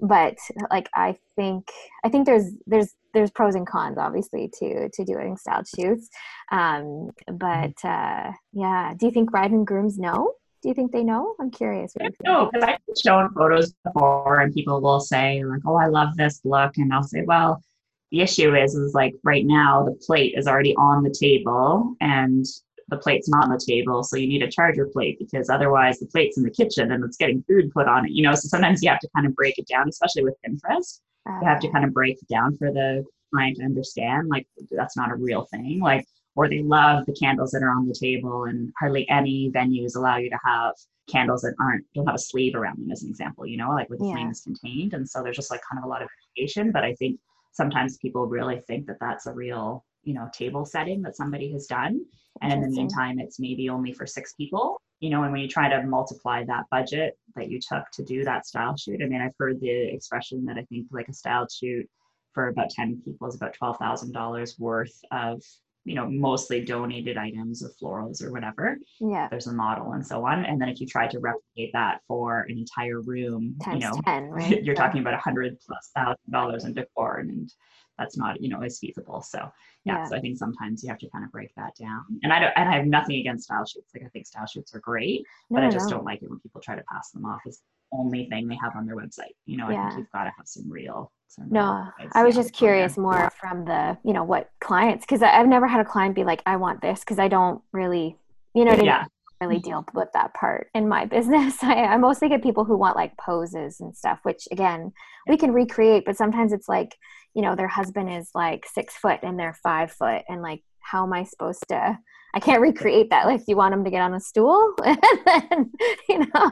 but like i think i think there's there's there's pros and cons obviously to to doing styled shoots. Um, but uh, yeah. Do you think bride and grooms know do you think they know? I'm curious. No, because I've shown photos before, and people will say like, "Oh, I love this look," and I'll say, "Well, the issue is, is like right now the plate is already on the table, and the plate's not on the table, so you need a charger plate because otherwise the plate's in the kitchen and it's getting food put on it. You know, so sometimes you have to kind of break it down, especially with Pinterest. Uh, you have to kind of break it down for the client to understand, like that's not a real thing. Like or they love the candles that are on the table and hardly any venues allow you to have candles that aren't don't have a sleeve around them as an example you know like where the yeah. flame is contained. And so there's just like kind of a lot of variation but i think sometimes people really think that that's a real you know table setting that somebody has done. And in the meantime it's maybe only for six people you know and when you try to multiply that budget that you took to do that style shoot i mean i've heard the expression that i think like a style shoot for about 10 people is about $12,000 worth of you know, mostly donated items or florals or whatever. Yeah. There's a model and so on. And then if you try to replicate that for an entire room, Times you know, 10, right? you're talking about a hundred plus thousand dollars in decor and that's not, you know, as feasible. So yeah, yeah, so I think sometimes you have to kind of break that down. And I don't and I have nothing against style shoots. Like I think style shoots are great, no, but I just no. don't like it when people try to pass them off as the only thing they have on their website. You know, yeah. I think you've got to have some real no i was just oh, curious more from the you know what clients because i've never had a client be like i want this because i don't really you know yeah. really deal with that part in my business. I, I mostly get people who want like poses and stuff which again we can recreate but sometimes it's like you know their husband is like six foot and they're five foot and like how am i supposed to I can't recreate that. Like, you want them to get on a stool? and then, you know,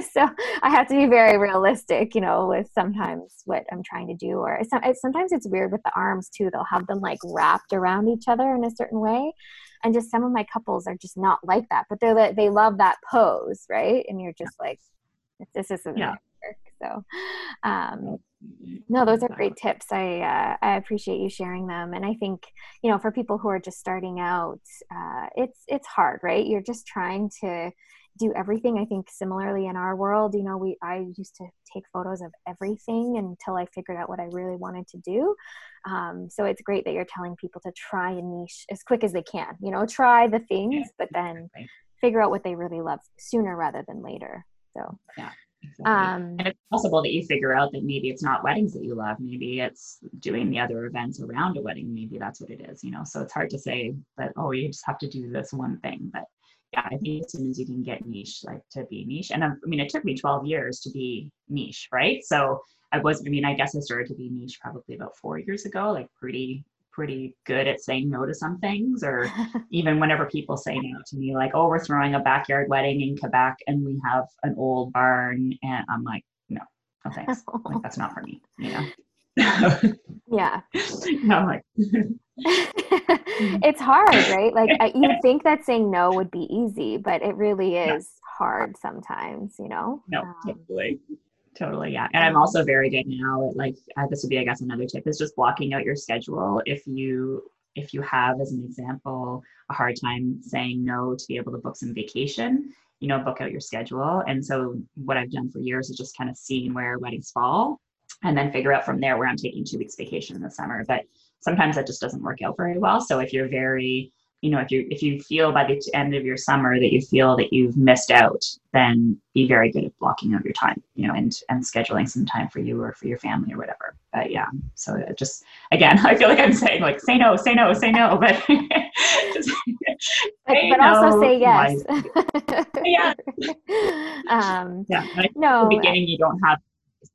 so I have to be very realistic, you know, with sometimes what I'm trying to do. Or sometimes it's weird with the arms too. They'll have them like wrapped around each other in a certain way. And just some of my couples are just not like that, but they're they love that pose, right? And you're just like, this isn't yeah. work. So, um, no, those are great tips. I uh, I appreciate you sharing them, and I think you know for people who are just starting out, uh, it's it's hard, right? You're just trying to do everything. I think similarly in our world, you know, we I used to take photos of everything until I figured out what I really wanted to do. Um, so it's great that you're telling people to try a niche as quick as they can. You know, try the things, but then figure out what they really love sooner rather than later. So yeah. Exactly. Um, and it's possible that you figure out that maybe it's not weddings that you love. Maybe it's doing the other events around a wedding. Maybe that's what it is, you know. So it's hard to say that, oh, you just have to do this one thing. But yeah, I think as soon as you can get niche, like to be niche. And I, I mean, it took me 12 years to be niche, right? So I was, I mean, I guess I started to be niche probably about four years ago, like pretty pretty good at saying no to some things or even whenever people say no to me like oh we're throwing a backyard wedding in quebec and we have an old barn and i'm like no no thanks. Like that's not for me you know? Yeah. I'm like it's hard right? Like you think that saying no would be easy but it really is hard sometimes you know? No um, totally totally yeah. And i'm also very good now like uh, this would be i guess another tip is just blocking out your schedule. If you if you have as an example a hard time saying no to be able to book some vacation you know book out your schedule. And so what i've done for years is just kind of seeing where weddings fall and then figure out from there where i'm taking two weeks vacation in the summer. But sometimes that just doesn't work out very well. So if you're very you know if you if you feel by the end of your summer that you feel that you've missed out then be very good at blocking out your time you know and and scheduling some time for you or for your family or whatever. But yeah so just again i feel like i'm saying like say no say no say no but just, but, but also say yes. Yeah. Um yeah no the beginning you don't have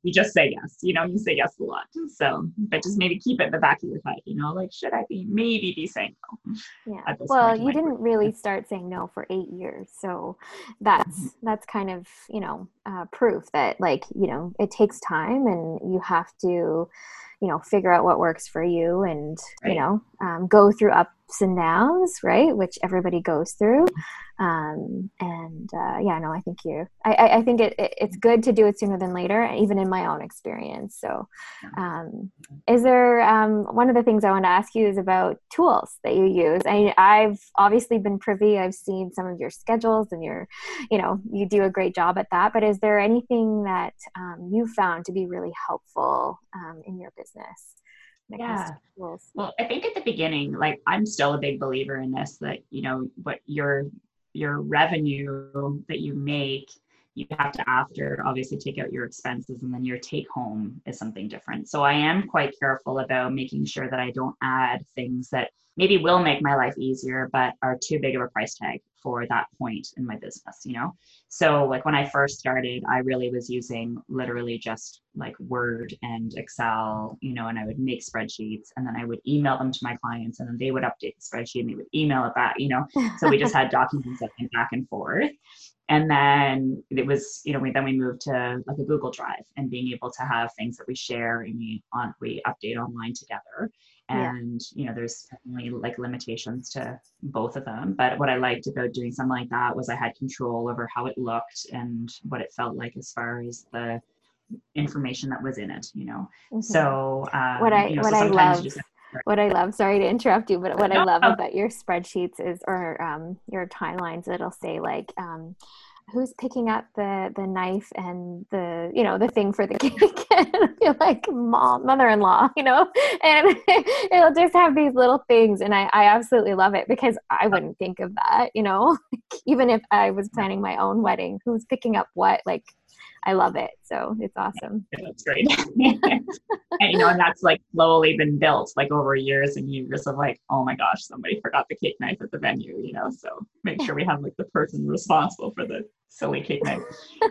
you just say yes. You know, you say yes a lot. So, but just maybe keep it in the back of your head. You know, like should I be maybe be saying no? Yeah. Well, you didn't really start saying no for eight years, so that's mm-hmm. that's kind of you know uh, proof that like you know it takes time and you have to you know figure out what works for you and right. you know um, go through ups and downs right which everybody goes through. Um, and uh, yeah no i think you i, I think it, it, it's good to do it sooner than later even in my own experience. So um, is there um, one of the things i want to ask you is about tools that you use. I, i've obviously been privy i've seen some of your schedules and your you know you do a great job at that but is there anything that um, you found to be really helpful um, in your business yeah. Well, I think at the beginning, like I'm still a big believer in this that, you know, what your your revenue that you make you have to after obviously take out your expenses and then your take home is something different. So i am quite careful about making sure that i don't add things that maybe will make my life easier but are too big of a price tag for that point in my business you know? So like when i first started i really was using literally just like word and excel you know and i would make spreadsheets and then i would email them to my clients and then they would update the spreadsheet and they would email it back you know? So we just had documents that went back and forth. And then it was you know we then we moved to like a google drive and being able to have things that we share and we on we update online together and yeah. you know there's definitely like limitations to both of them but what i liked about doing something like that was i had control over how it looked and what it felt like as far as the information that was in it you know mm-hmm. so um, what i you know, what so i love what I love, sorry to interrupt you, but what I love about your spreadsheets is, or um, your timelines, it'll say like, um, who's picking up the the knife and the you know the thing for the cake? And you're like mom mother-in-law you know? And it'll just have these little things and I, I absolutely love it because i wouldn't think of that you know? Even if i was planning my own wedding who's picking up what? Like I love it. So it's awesome. Yeah, that's great. and you know, and that's like slowly been built like over years and years of like, oh my gosh, somebody forgot the cake knife at the venue, you know. So make sure we have like the person responsible for the silly cake knife.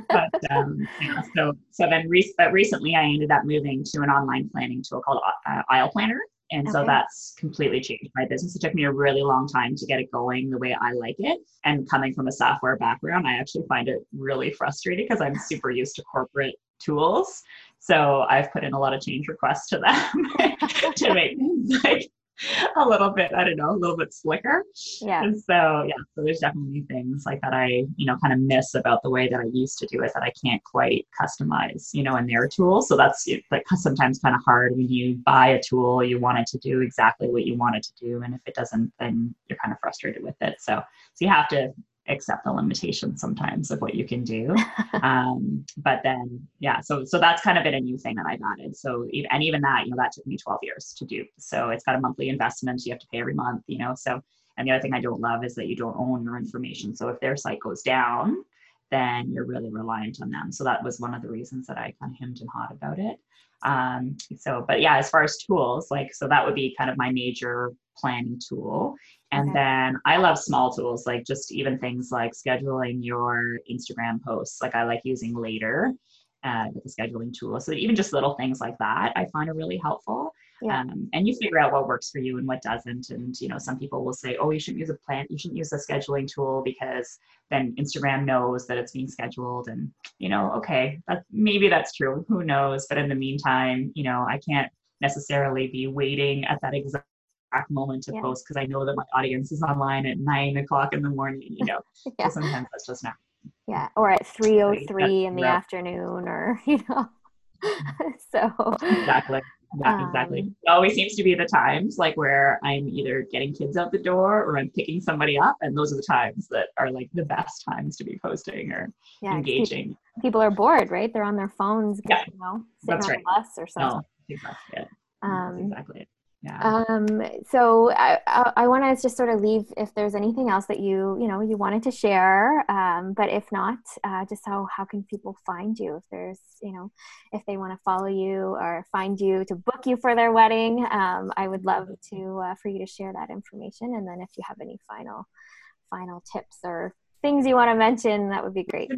But um, yeah, so so then re- but recently I ended up moving to an online planning tool called uh, Aisle Planner. And okay. so that's completely changed my business. It took me a really long time to get it going the way I like it. And coming from a software background, I actually find it really frustrating because I'm super used to corporate tools. So I've put in a lot of change requests to them to make like a little bit, I don't know, a little bit slicker. Yeah. And so yeah, so there's definitely things like that I, you know, kind of miss about the way that I used to do it that I can't quite customize, you know, in their tool. So that's like sometimes kind of hard when you buy a tool, you want it to do exactly what you want it to do. And if it doesn't, then you're kind of frustrated with it. So so you have to accept the limitations sometimes of what you can do. um, but then, yeah, so so that's kind of been a new thing that I've added. So and even that, you know, that took me 12 years to do. So it's got a monthly investment you have to pay every month, you know. So and the other thing I don't love is that you don't own your information. So if their site goes down, then you're really reliant on them. So that was one of the reasons that I kind of hemmed and hawed about it. Um, so, but yeah, as far as tools, like, so that would be kind of my major planning tool. And okay. then I love small tools, like just even things like scheduling your Instagram posts. Like I like using Later, uh, the scheduling tool. So even just little things like that, I find are really helpful. Yeah. Um, and you figure out what works for you and what doesn't. And you know, some people will say, "Oh, you shouldn't use a plan. You shouldn't use a scheduling tool because then Instagram knows that it's being scheduled." And you know, okay, that maybe that's true. Who knows? But in the meantime, you know, I can't necessarily be waiting at that exact moment to yeah. post because I know that my audience is online at nine o'clock in the morning. You know, yeah. so sometimes that's just not. Yeah, or at three o oh three in the afternoon, or you know. so exactly. Yeah, exactly. Um, it always seems to be the times like where I'm either getting kids out the door or I'm picking somebody up, and those are the times that are like the best times to be posting or yeah, engaging. People are bored, right? They're on their phones, yeah, you know, sitting on right. a bus or something. No, exactly. Um, exactly yeah. Um, so I, I, I want to just sort of leave if there's anything else that you, you know, you wanted to share. Um, but if not, uh, just how, how can people find you if there's, you know, if they want to follow you or find you to book you for their wedding. Um, I would love to, uh, for you to share that information. And then if you have any final, final tips or things you want to mention, that would be great.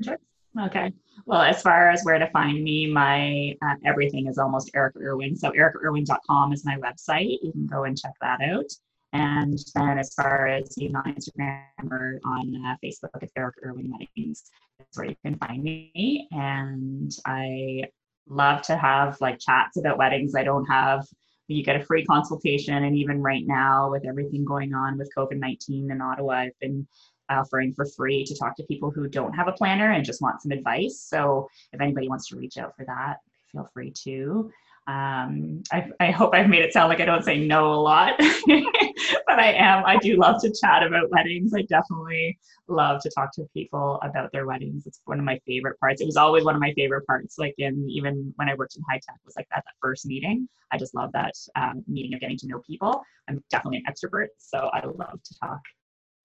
Okay. Well, as far as where to find me, my uh, everything is almost Erica Irwin. So ericairwin.com is my website. You can go and check that out. And then as far as even on Instagram or on uh, Facebook, it's Erica Irwin Weddings. That's where you can find me. And I love to have like chats about weddings. I don't have you get a free consultation and even right now with everything going on with covid-19 in ottawa i've been offering for free to talk to people who don't have a planner and just want some advice. So if anybody wants to reach out for that, feel free to. Um, I, I, hope I've made it sound like I don't say no a lot, but I am. I do love to chat about weddings. I definitely love to talk to people about their weddings. It's one of my favorite parts. It was always one of my favorite parts. Like in even when I worked in high tech, was like that, that first meeting. I just love that um, meeting of getting to know people. I'm definitely an extrovert, so I love to talk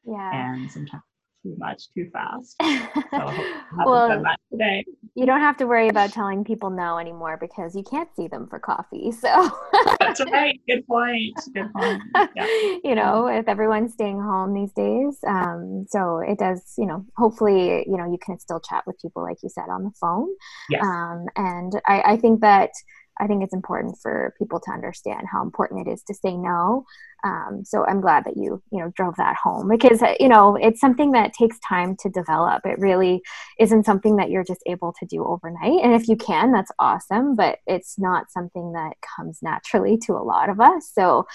yeah. and sometimes too much too fast. So well, today. You don't have to worry about telling people no anymore because you can't see them for coffee. So that's right. Good point. Good point. Yeah. You know, if everyone's staying home these days, um, so it does. You know, hopefully, you know, you can still chat with people like you said on the phone. Yes. Um, and I, I think that I think it's important for people to understand how important it is to say no um, so i'm glad that you you know drove that home because you know it's something that takes time to develop. It really isn't something that you're just able to do overnight. And if you can that's awesome but it's not something that comes naturally to a lot of us. So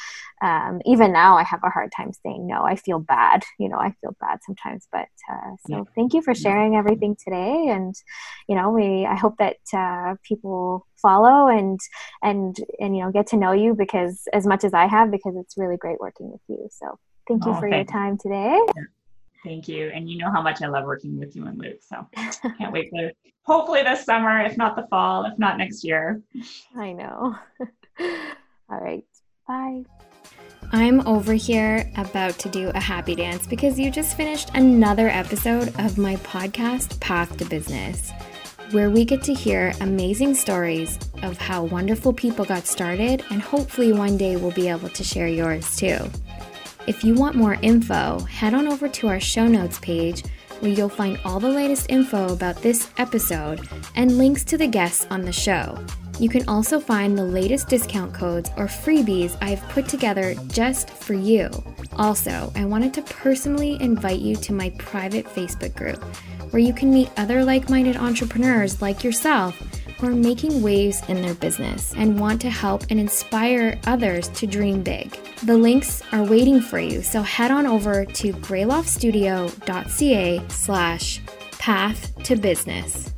um, even now i have a hard time saying no. I feel bad you know i feel bad sometimes but uh, so yeah. thank you for sharing everything today. And you know we i hope that uh, people follow and and and you know get to know you because as much as i have because it's really really great working with you. So thank you oh, for your time today. Thank you. And you know how much I love working with you and Luke. So can't wait for hopefully this summer, if not the fall, if not next year. I know. All right. Bye. I'm over here about to do a happy dance because you just finished another episode of my podcast, Path to Business where we get to hear amazing stories of how wonderful people got started, and hopefully one day we'll be able to share yours too. If you want more info, head on over to our show notes page where you'll find all the latest info about this episode and links to the guests on the show. You can also find the latest discount codes or freebies I've put together just for you. Also, I wanted to personally invite you to my private Facebook group where you can meet other like minded entrepreneurs like yourself who are making waves in their business and want to help and inspire others to dream big. The links are waiting for you, so head on over to greyloftstudio.ca slash path to business.